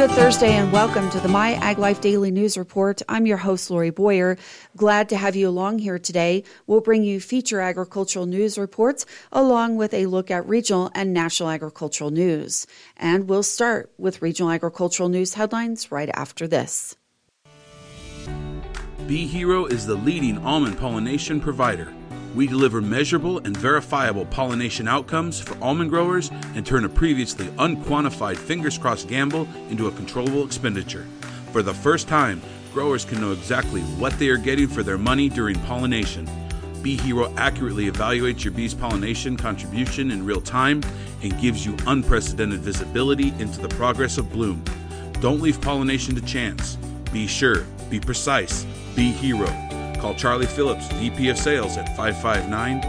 Good Thursday and welcome to the My Ag Life Daily News Report. I'm your host, Lori Boyer. Glad to have you along here today. We'll bring you feature agricultural news reports along with a look at regional and national agricultural news. And we'll start with regional agricultural news headlines right after this. Bee Hero is the leading almond pollination provider. We deliver measurable and verifiable pollination outcomes for almond growers and turn a previously unquantified fingers crossed gamble into a controllable expenditure. For the first time, growers can know exactly what they are getting for their money during pollination. Bee Hero accurately evaluates your bee's pollination contribution in real time and gives you unprecedented visibility into the progress of bloom. Don't leave pollination to chance. Be sure, be precise, be hero. Call Charlie Phillips, VP of Sales at 559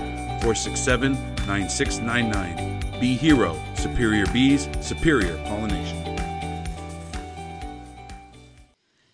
467 9699. Bee Hero, Superior Bees, Superior Pollination.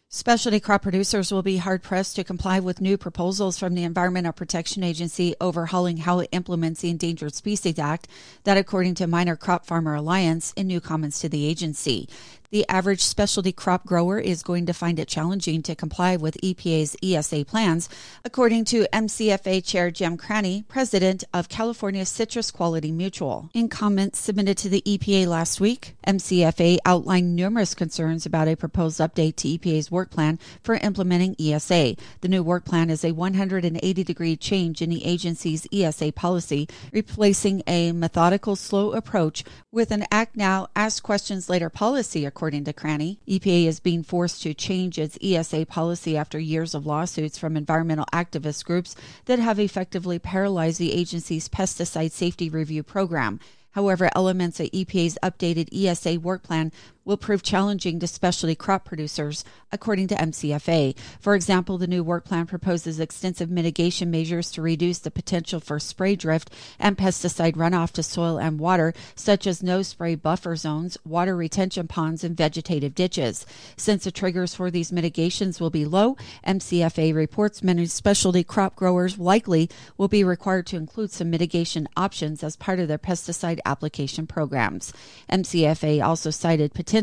Specialty crop producers will be hard pressed to comply with new proposals from the Environmental Protection Agency overhauling how it implements the Endangered Species Act, that according to Minor Crop Farmer Alliance in new comments to the agency. The average specialty crop grower is going to find it challenging to comply with EPA's ESA plans, according to MCFA Chair Jim Cranney, president of California Citrus Quality Mutual. In comments submitted to the EPA last week, MCFA outlined numerous concerns about a proposed update to EPA's work plan for implementing ESA. The new work plan is a 180 degree change in the agency's ESA policy, replacing a methodical, slow approach with an act now, ask questions later policy according to Cranney. EPA is being forced to change its ESA policy after years of lawsuits from environmental activist groups that have effectively paralyzed the agency's pesticide safety review program. However, elements of EPA's updated ESA work plan will prove challenging to specialty crop producers, according to MCFA. For example, the new work plan proposes extensive mitigation measures to reduce the potential for spray drift and pesticide runoff to soil and water, such as no spray buffer zones, water retention ponds, and vegetative ditches. Since the triggers for these mitigations will be low, MCFA reports many specialty crop growers likely will be required to include some mitigation options as part of their pesticide application programs. MCFA also cited potential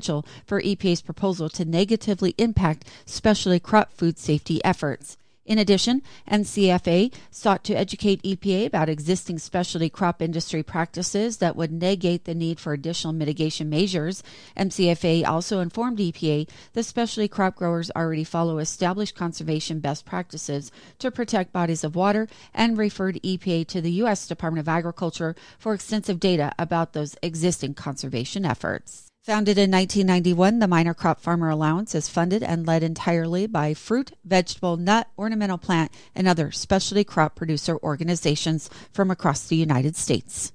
for EPA's proposal to negatively impact specialty crop food safety efforts. In addition, MCFA sought to educate EPA about existing specialty crop industry practices that would negate the need for additional mitigation measures. MCFA also informed EPA that specialty crop growers already follow established conservation best practices to protect bodies of water and referred EPA to the U.S. Department of Agriculture for extensive data about those existing conservation efforts. Founded in 1991, the Minor Crop Farmer Alliance is funded and led entirely by fruit, vegetable, nut, ornamental plant, and other specialty crop producer organizations from across the United States.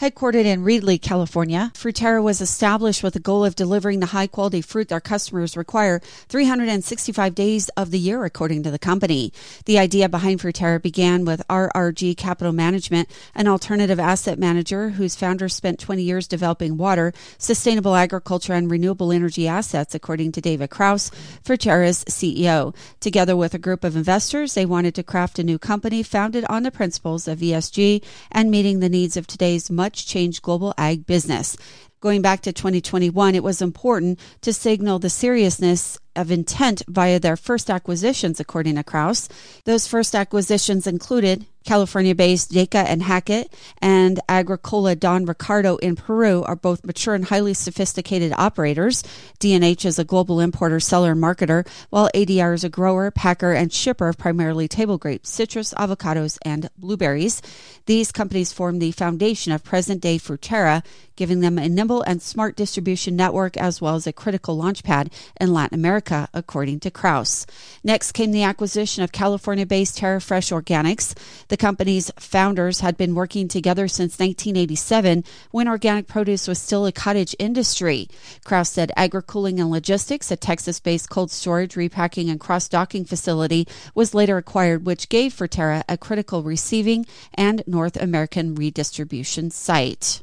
Headquartered in Reedley, California, Fruterra was established with the goal of delivering the high quality fruit their customers require 365 days of the year, according to the company. The idea behind Fruterra began with RRG Capital Management, an alternative asset manager whose founders spent 20 years developing water, sustainable agriculture, and renewable energy assets, according to David Kraus, Fruterra's CEO. Together with a group of investors, they wanted to craft a new company founded on the principles of ESG and meeting the needs of today's much much changed global ag business. Going back to 2021, it was important to signal the seriousness of intent via their first acquisitions, according to Kraus. Those first acquisitions included California based Dayka and Hackett and Agricola Don Ricardo in Peru are both mature and highly sophisticated operators. D&H is a global importer, seller, and marketer, while ADR is a grower, packer, and shipper of primarily table grapes, citrus, avocados, and blueberries. These companies form the foundation of present day Fruterra, giving them a nimble and smart distribution network as well as a critical launchpad in Latin America, according to Kraus. Next came the acquisition of California based Terra Fresh Organics. The company's founders had been working together since 1987 when organic produce was still a cottage industry. Kraus said AgriCooling and Logistics, a Texas based cold storage, repacking, and cross docking facility, was later acquired, which gave Fruterra a critical receiving and North American redistribution site.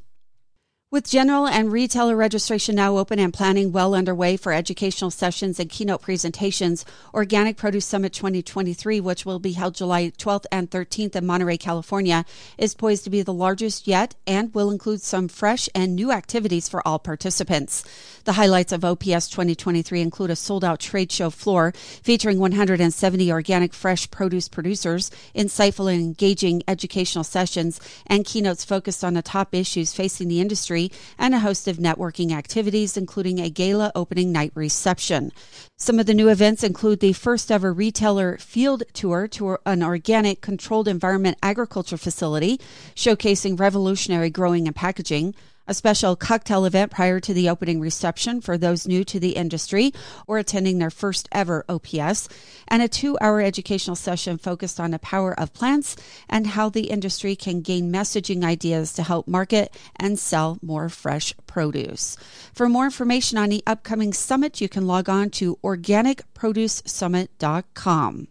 With general and retailer registration now open and planning well underway for educational sessions and keynote presentations, Organic Produce Summit 2023, which will be held July 12th and 13th in Monterey, California, is poised to be the largest yet and will include some fresh and new activities for all participants. The highlights of OPS 2023 include a sold out trade show floor featuring 170 organic fresh produce producers, insightful and engaging educational sessions, and keynotes focused on the top issues facing the industry and a host of networking activities, including a gala opening night reception. Some of the new events include the first ever retailer field tour to an organic controlled environment agriculture facility, showcasing revolutionary growing and packaging a special cocktail event prior to the opening reception for those new to the industry or attending their first ever OPS, and a two hour educational session focused on the power of plants and how the industry can gain messaging ideas to help market and sell more fresh produce. For more information on the upcoming summit, you can log on to organicproducesummit.com.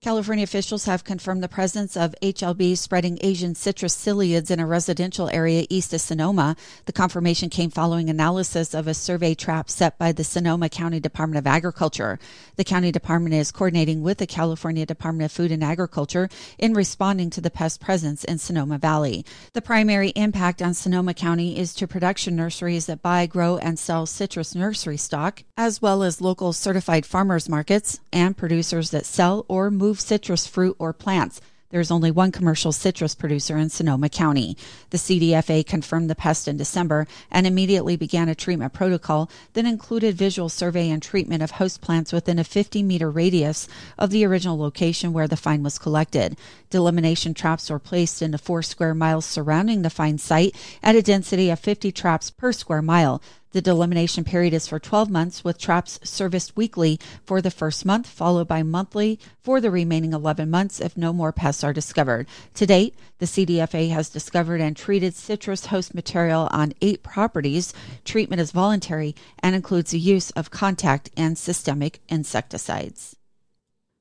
California officials have confirmed the presence of HLB spreading Asian citrus psyllids in a residential area east of Sonoma. The confirmation came following analysis of a survey trap set by the Sonoma County Department of Agriculture. The county department is coordinating with the California Department of Food and Agriculture in responding to the pest presence in Sonoma Valley. The primary impact on Sonoma County is to production nurseries that buy, grow, and sell citrus nursery stock, as well as local certified farmers markets and producers that sell or move remove citrus fruit or plants. There's only one commercial citrus producer in Sonoma County. The CDFA confirmed the pest in December and immediately began a treatment protocol that included visual survey and treatment of host plants within a 50 meter radius of the original location where the fine was collected. Delimitation traps were placed in the four square miles surrounding the fine site at a density of 50 traps per square mile. The delimitation period is for 12 months, with traps serviced weekly for the first month, followed by monthly for the remaining 11 months if no more pests are discovered. To date, the CDFA has discovered and treated citrus host material on eight properties. Treatment is voluntary and includes the use of contact and systemic insecticides.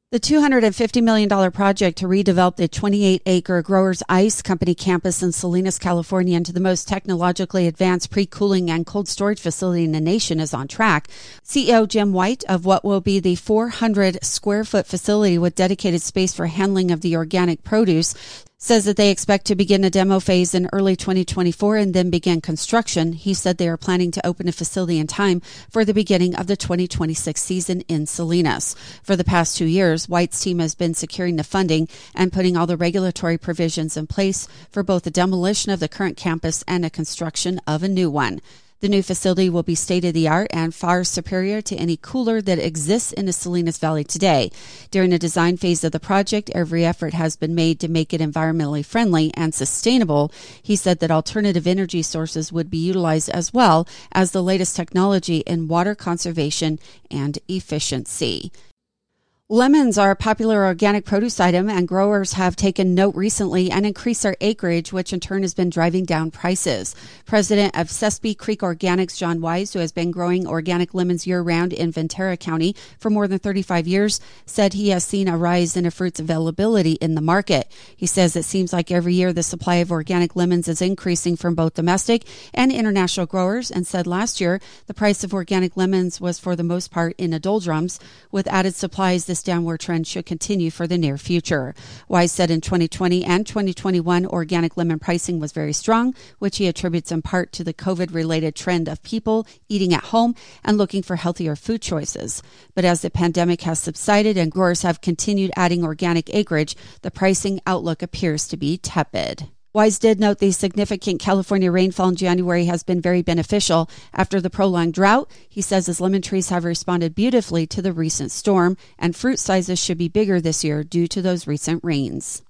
The $250 million project to redevelop the 28 acre Growers Ice Company campus in Salinas, California into the most technologically advanced pre cooling and cold storage facility in the nation is on track. CEO Jim White of what will be the 400 square foot facility with dedicated space for handling of the organic produce says that they expect to begin a demo phase in early 2024 and then begin construction. He said they are planning to open a facility in time for the beginning of the 2026 season in Salinas. For the past two years, White's team has been securing the funding and putting all the regulatory provisions in place for both the demolition of the current campus and the construction of a new one. The new facility will be state of the art and far superior to any cooler that exists in the Salinas Valley today. During the design phase of the project, every effort has been made to make it environmentally friendly and sustainable. He said that alternative energy sources would be utilized as well as the latest technology in water conservation and efficiency. Lemons are a popular organic produce item, and growers have taken note recently and increased their acreage, which in turn has been driving down prices. President of Sespe Creek Organics, John Wise, who has been growing organic lemons year round in Ventura County for more than 35 years, said he has seen a rise in the fruit's availability in the market. He says it seems like every year the supply of organic lemons is increasing from both domestic and international growers, and said last year the price of organic lemons was for the most part in a doldrums. With added supplies, this this downward trend should continue for the near future. Wise said in 2020 and 2021, organic lemon pricing was very strong, which he attributes in part to the COVID related trend of people eating at home and looking for healthier food choices. But as the pandemic has subsided and growers have continued adding organic acreage, the pricing outlook appears to be tepid. Wise did note the significant California rainfall in January has been very beneficial after the prolonged drought. He says his lemon trees have responded beautifully to the recent storm, and fruit sizes should be bigger this year due to those recent rains.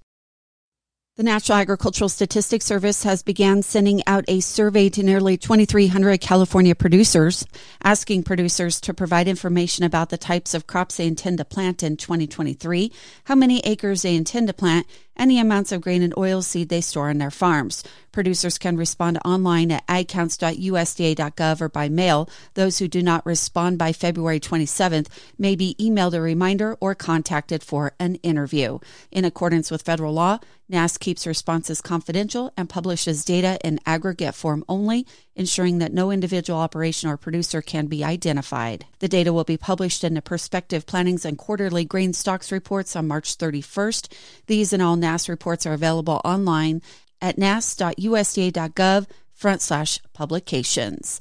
The National Agricultural Statistics Service has began sending out a survey to nearly 2,300 California producers, asking producers to provide information about the types of crops they intend to plant in 2023, how many acres they intend to plant, and the amounts of grain and oilseed they store on their farms. Producers can respond online at agcounts.usda.gov or by mail. Those who do not respond by February 27th may be emailed a reminder or contacted for an interview. In accordance with federal law, NASS keeps responses confidential and publishes data in aggregate form only, ensuring that no individual operation or producer can be identified. The data will be published in the Prospective Plantings and Quarterly Grain Stocks reports on March 31st. These and all NASS reports are available online at nass.usda.gov front slash publications.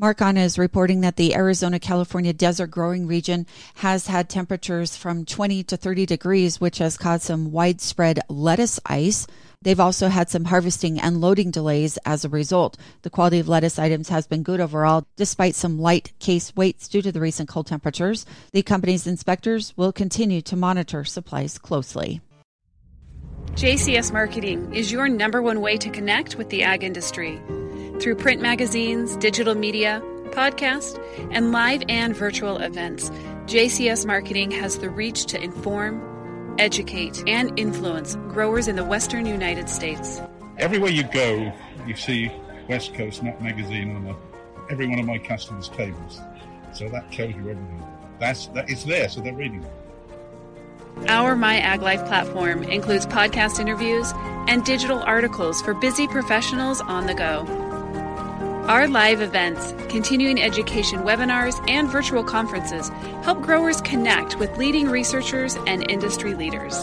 Markon is reporting that the Arizona California desert growing region has had temperatures from 20 to 30 degrees, which has caused some widespread lettuce ice. They've also had some harvesting and loading delays as a result. The quality of lettuce items has been good overall, despite some light case weights due to the recent cold temperatures. The company's inspectors will continue to monitor supplies closely. JCS Marketing is your number one way to connect with the ag industry through print magazines, digital media, podcast, and live and virtual events. JCS Marketing has the reach to inform, educate, and influence growers in the western United States. Everywhere you go, you see West Coast Nut Magazine on a, every one of my customers' tables. So that tells you everything. That's that it's there, so they're reading it. Our My Ag Life platform includes podcast interviews and digital articles for busy professionals on the go. Our live events, continuing education webinars, and virtual conferences help growers connect with leading researchers and industry leaders.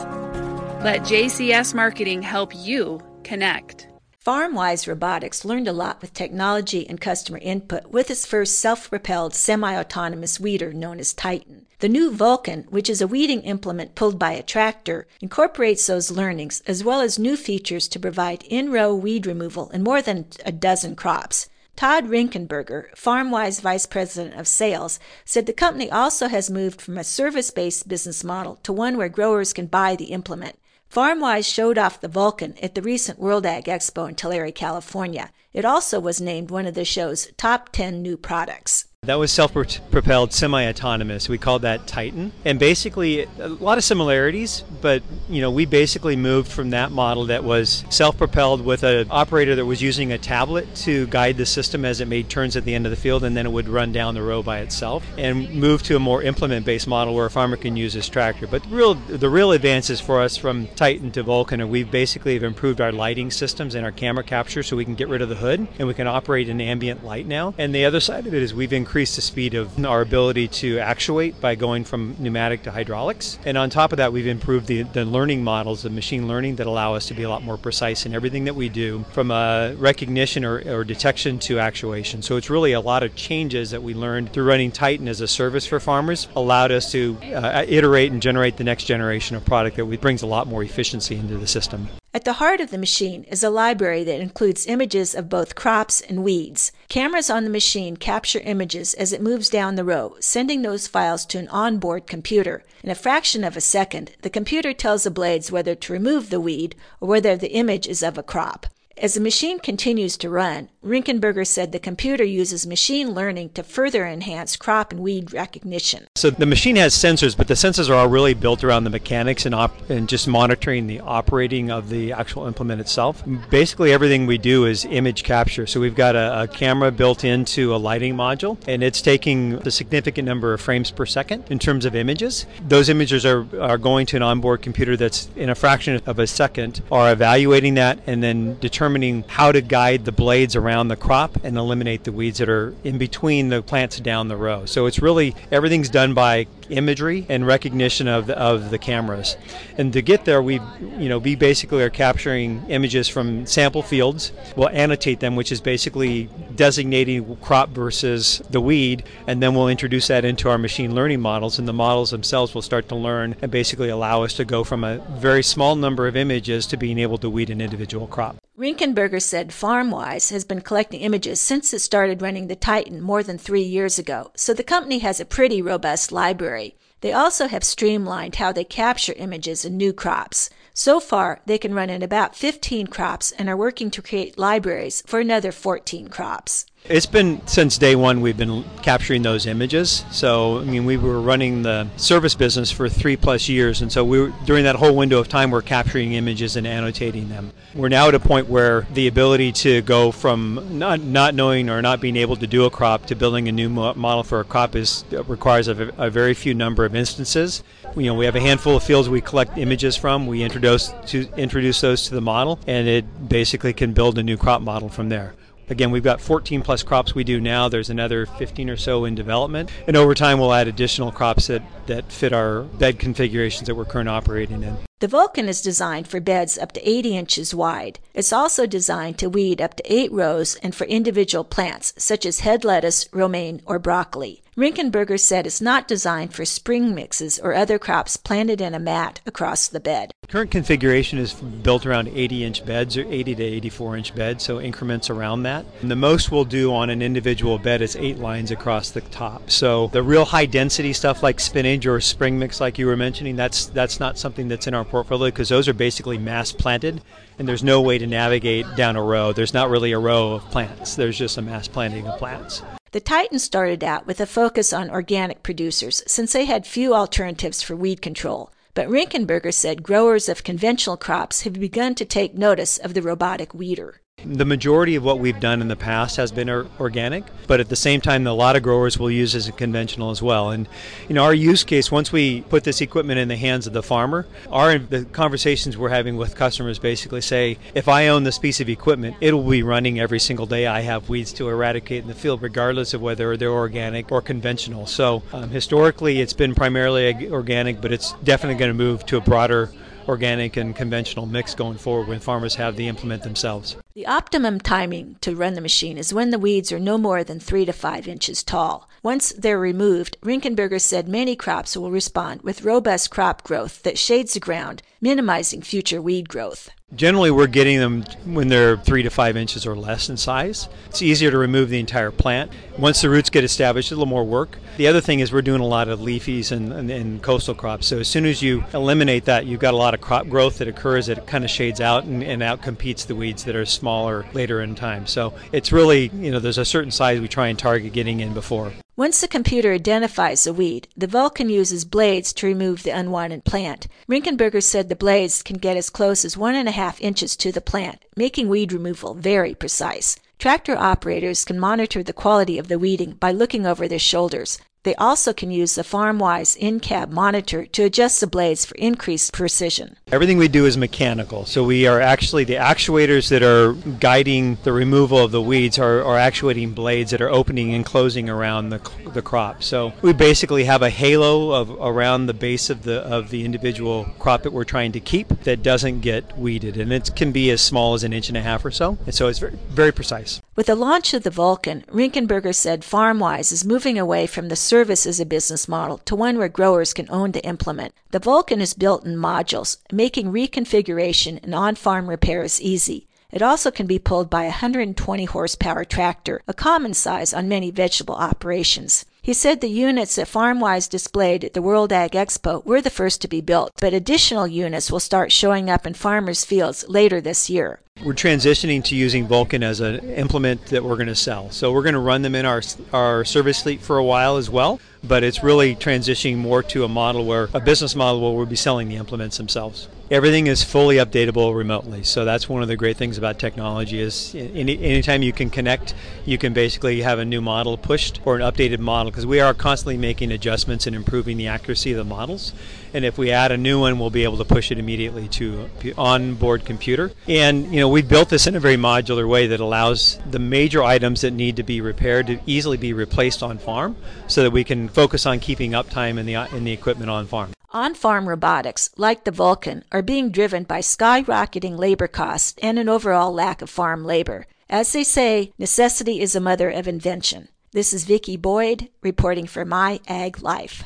Let JCS Marketing help you connect. FarmWise Robotics learned a lot with technology and customer input with its first self propelled semi autonomous weeder known as Titan. The new Vulcan, which is a weeding implement pulled by a tractor, incorporates those learnings as well as new features to provide in row weed removal in more than a dozen crops. Todd Rinkenberger, FarmWise Vice President of Sales, said the company also has moved from a service based business model to one where growers can buy the implement. FarmWise showed off the Vulcan at the recent World Ag Expo in Tulare, California. It also was named one of the show's top 10 new products. That was self-propelled semi-autonomous. We called that Titan. And basically a lot of similarities, but you know, we basically moved from that model that was self-propelled with an operator that was using a tablet to guide the system as it made turns at the end of the field and then it would run down the row by itself and move to a more implement-based model where a farmer can use his tractor. But the real the real advances for us from Titan to Vulcan are we've basically have improved our lighting systems and our camera capture so we can get rid of the hood and we can operate in ambient light now. And the other side of it is we've increased increase the speed of our ability to actuate by going from pneumatic to hydraulics. And on top of that, we've improved the, the learning models of machine learning that allow us to be a lot more precise in everything that we do from uh, recognition or, or detection to actuation. So it's really a lot of changes that we learned through running Titan as a service for farmers allowed us to uh, iterate and generate the next generation of product that brings a lot more efficiency into the system. At the heart of the machine is a library that includes images of both crops and weeds. Cameras on the machine capture images as it moves down the row, sending those files to an onboard computer. In a fraction of a second, the computer tells the blades whether to remove the weed or whether the image is of a crop. As the machine continues to run, Rinkenberger said the computer uses machine learning to further enhance crop and weed recognition. So the machine has sensors, but the sensors are all really built around the mechanics and, op- and just monitoring the operating of the actual implement itself. Basically, everything we do is image capture. So we've got a, a camera built into a lighting module, and it's taking a significant number of frames per second in terms of images. Those images are, are going to an onboard computer that's in a fraction of a second, are evaluating that, and then determining determining how to guide the blades around the crop and eliminate the weeds that are in between the plants down the row. So it's really everything's done by imagery and recognition of the, of the cameras. And to get there, we you know we basically are capturing images from sample fields. We'll annotate them, which is basically designating crop versus the weed, and then we'll introduce that into our machine learning models, and the models themselves will start to learn and basically allow us to go from a very small number of images to being able to weed an individual crop. Rinkenberger said FarmWise has been collecting images since it started running the Titan more than three years ago, so the company has a pretty robust library. They also have streamlined how they capture images in new crops. So far, they can run in about 15 crops and are working to create libraries for another 14 crops. It's been since day one we've been capturing those images. So, I mean, we were running the service business for three plus years, and so we were, during that whole window of time, we're capturing images and annotating them. We're now at a point where the ability to go from not, not knowing or not being able to do a crop to building a new model for a crop is requires a, a very few number of instances. You know, we have a handful of fields we collect images from. We introduce to introduce those to the model, and it basically can build a new crop model from there. Again, we've got 14 plus crops we do now. There's another 15 or so in development. And over time, we'll add additional crops that, that fit our bed configurations that we're currently operating in. The Vulcan is designed for beds up to 80 inches wide. It's also designed to weed up to eight rows and for individual plants, such as head lettuce, romaine, or broccoli. Rinkenberger said it's not designed for spring mixes or other crops planted in a mat across the bed. Current configuration is built around 80 inch beds or 80 to 84 inch beds, so increments around that. And the most we'll do on an individual bed is eight lines across the top. So the real high density stuff like spinach or spring mix, like you were mentioning, that's that's not something that's in our portfolio because those are basically mass planted and there's no way to navigate down a row. There's not really a row of plants. There's just a mass planting of plants. The Titan started out with a focus on organic producers since they had few alternatives for weed control. But Rinkenberger said growers of conventional crops have begun to take notice of the robotic weeder. The majority of what we've done in the past has been organic, but at the same time, a lot of growers will use as a conventional as well. And you know, our use case once we put this equipment in the hands of the farmer, our the conversations we're having with customers basically say, if I own this piece of equipment, it will be running every single day. I have weeds to eradicate in the field, regardless of whether they're organic or conventional. So um, historically, it's been primarily organic, but it's definitely going to move to a broader organic and conventional mix going forward when farmers have the implement themselves. The optimum timing to run the machine is when the weeds are no more than three to five inches tall. Once they're removed, Rinkenberger said many crops will respond with robust crop growth that shades the ground, minimizing future weed growth. Generally, we're getting them when they're three to five inches or less in size. It's easier to remove the entire plant. Once the roots get established, a little more work. The other thing is we're doing a lot of leafies and, and, and coastal crops. So as soon as you eliminate that, you've got a lot of crop growth that occurs that kind of shades out and, and out competes the weeds that are smaller later in time. So it's really, you know, there's a certain size we try and target getting in before. Once the computer identifies a weed, the Vulcan uses blades to remove the unwanted plant. Rinkenberger said the blades can get as close as one and a half inches to the plant, making weed removal very precise. Tractor operators can monitor the quality of the weeding by looking over their shoulders. They also can use the FarmWise in-cab monitor to adjust the blades for increased precision. Everything we do is mechanical, so we are actually the actuators that are guiding the removal of the weeds are, are actuating blades that are opening and closing around the, the crop. So we basically have a halo of around the base of the of the individual crop that we're trying to keep that doesn't get weeded, and it can be as small as an inch and a half or so, and so it's very very precise. With the launch of the Vulcan, Rinkenberger said FarmWise is moving away from the service as a business model to one where growers can own the implement. The Vulcan is built in modules, making reconfiguration and on farm repairs easy. It also can be pulled by a 120 horsepower tractor, a common size on many vegetable operations. He said the units that FarmWise displayed at the World Ag Expo were the first to be built, but additional units will start showing up in farmers' fields later this year. We're transitioning to using Vulcan as an implement that we're going to sell. So we're going to run them in our our service fleet for a while as well, but it's really transitioning more to a model where a business model where we'll be selling the implements themselves. Everything is fully updatable remotely. So that's one of the great things about technology is any, anytime you can connect, you can basically have a new model pushed or an updated model because we are constantly making adjustments and improving the accuracy of the models. And if we add a new one, we'll be able to push it immediately to on-board computer. And you know, we built this in a very modular way that allows the major items that need to be repaired to easily be replaced on farm, so that we can focus on keeping uptime in the in the equipment on farm. On farm robotics, like the Vulcan, are being driven by skyrocketing labor costs and an overall lack of farm labor. As they say, necessity is the mother of invention. This is Vicki Boyd reporting for My Ag Life.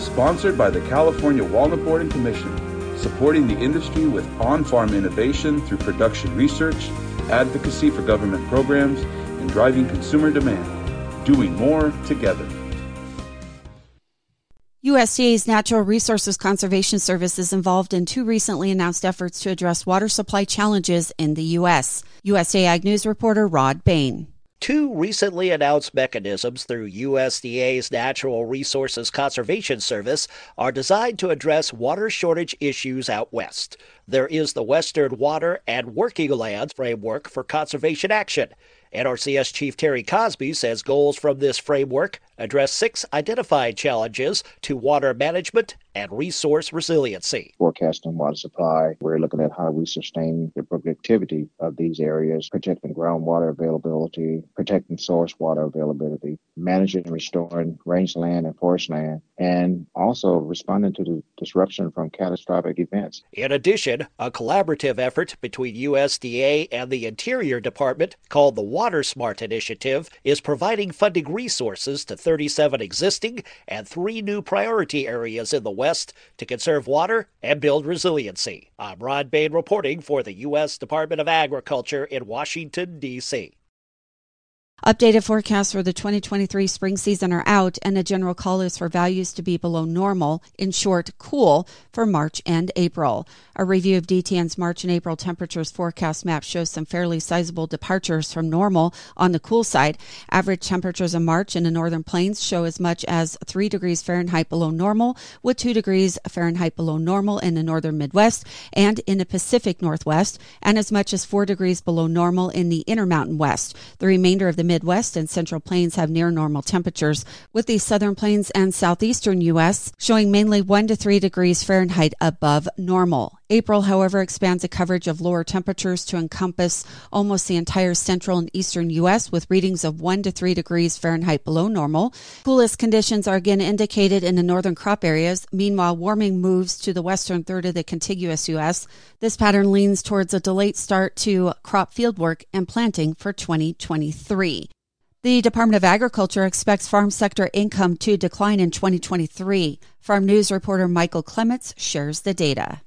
Sponsored by the California Walnut Board and Commission, supporting the industry with on farm innovation through production research, advocacy for government programs, and driving consumer demand. Doing more together. USDA's Natural Resources Conservation Service is involved in two recently announced efforts to address water supply challenges in the U.S. USDA Ag News reporter Rod Bain. Two recently announced mechanisms through USDA's Natural Resources Conservation Service are designed to address water shortage issues out west. There is the Western Water and Working Lands Framework for Conservation Action. NRCS Chief Terry Cosby says goals from this framework address six identified challenges to water management and resource resiliency. Forecasting water supply, we're looking at how we sustain the productivity of these areas, protecting groundwater availability, protecting source water availability, managing and restoring rangeland and forest land, and also responding to the disruption from catastrophic events. In addition, a collaborative effort between USDA and the Interior Department called the Water Smart Initiative is providing funding resources to 37 existing and three new priority areas in the West to conserve water and build resiliency. I'm Rod Bain reporting for the U.S. Department of Agriculture in Washington, D.C. Updated forecasts for the 2023 spring season are out, and a general call is for values to be below normal, in short, cool, for March and April. A review of DTN's March and April temperatures forecast map shows some fairly sizable departures from normal on the cool side. Average temperatures in March in the northern plains show as much as 3 degrees Fahrenheit below normal, with 2 degrees Fahrenheit below normal in the northern Midwest and in the Pacific Northwest, and as much as 4 degrees below normal in the Intermountain West. The remainder of the Midwest and Central Plains have near normal temperatures, with the Southern Plains and Southeastern U.S. showing mainly 1 to 3 degrees Fahrenheit above normal. April, however, expands the coverage of lower temperatures to encompass almost the entire central and eastern U.S., with readings of 1 to 3 degrees Fahrenheit below normal. Coolest conditions are again indicated in the northern crop areas. Meanwhile, warming moves to the western third of the contiguous U.S. This pattern leans towards a delayed start to crop fieldwork and planting for 2023. The Department of Agriculture expects farm sector income to decline in 2023. Farm News reporter Michael Clements shares the data.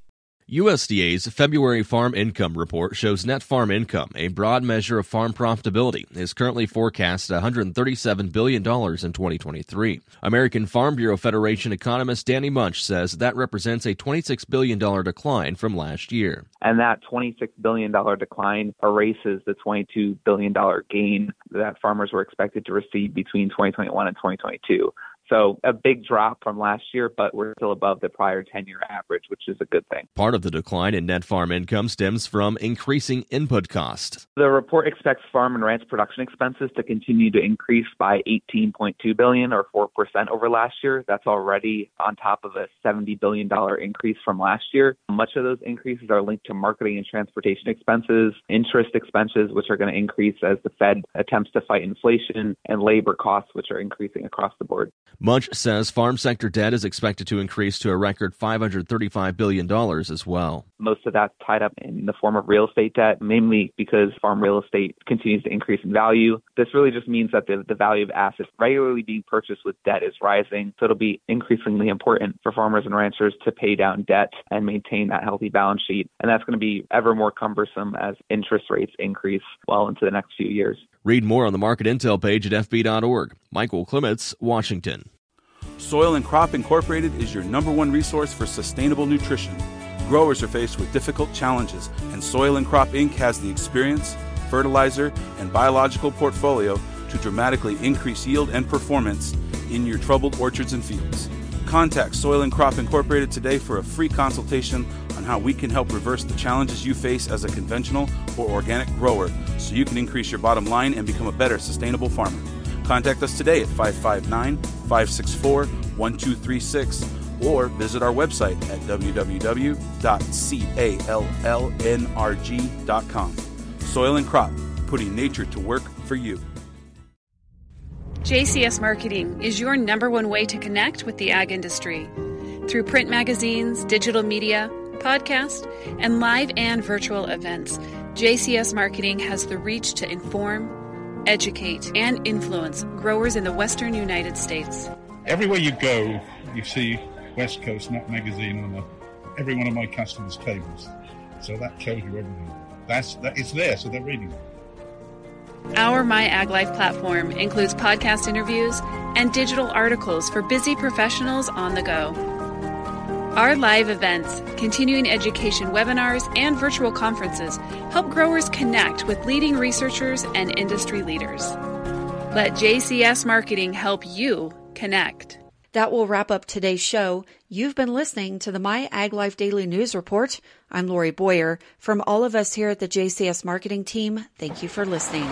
USDA's February Farm Income Report shows net farm income, a broad measure of farm profitability, is currently forecast at $137 billion in 2023. American Farm Bureau Federation economist Danny Munch says that represents a $26 billion decline from last year. And that $26 billion decline erases the $22 billion gain that farmers were expected to receive between 2021 and 2022. So a big drop from last year, but we're still above the prior 10 year average, which is a good thing. Part of the decline in net farm income stems from increasing input costs. The report expects farm and ranch production expenses to continue to increase by 18.2 billion or 4% over last year. That's already on top of a 70 billion dollar increase from last year. Much of those increases are linked to marketing and transportation expenses, interest expenses which are going to increase as the Fed attempts to fight inflation, and labor costs which are increasing across the board. Munch says farm sector debt is expected to increase to a record $535 billion as well. Most of that's tied up in the form of real estate debt, mainly because farm real estate continues to increase in value. This really just means that the, the value of assets regularly being purchased with debt is rising. So it'll be increasingly important for farmers and ranchers to pay down debt and maintain that healthy balance sheet. And that's going to be ever more cumbersome as interest rates increase well into the next few years. Read more on the market intel page at fb.org. Michael Clements, Washington. Soil and Crop Incorporated is your number one resource for sustainable nutrition. Growers are faced with difficult challenges, and Soil and Crop Inc. has the experience, fertilizer, and biological portfolio to dramatically increase yield and performance in your troubled orchards and fields. Contact Soil and Crop Incorporated today for a free consultation on how we can help reverse the challenges you face as a conventional or organic grower so you can increase your bottom line and become a better sustainable farmer. Contact us today at 559 564 1236 or visit our website at www.callnrg.com. Soil and Crop, putting nature to work for you. JCS Marketing is your number one way to connect with the ag industry. Through print magazines, digital media, podcast, and live and virtual events, JCS Marketing has the reach to inform, educate, and influence growers in the western United States. Everywhere you go, you see West Coast Nut Magazine on a, every one of my customers' tables. So that tells you everything. That's that it's there, so they're reading it. Our My Ag Life platform includes podcast interviews and digital articles for busy professionals on the go. Our live events, continuing education webinars, and virtual conferences help growers connect with leading researchers and industry leaders. Let JCS Marketing help you connect. That will wrap up today's show. You've been listening to the My Ag Life Daily News Report. I'm Lori Boyer. From all of us here at the JCS Marketing Team, thank you for listening.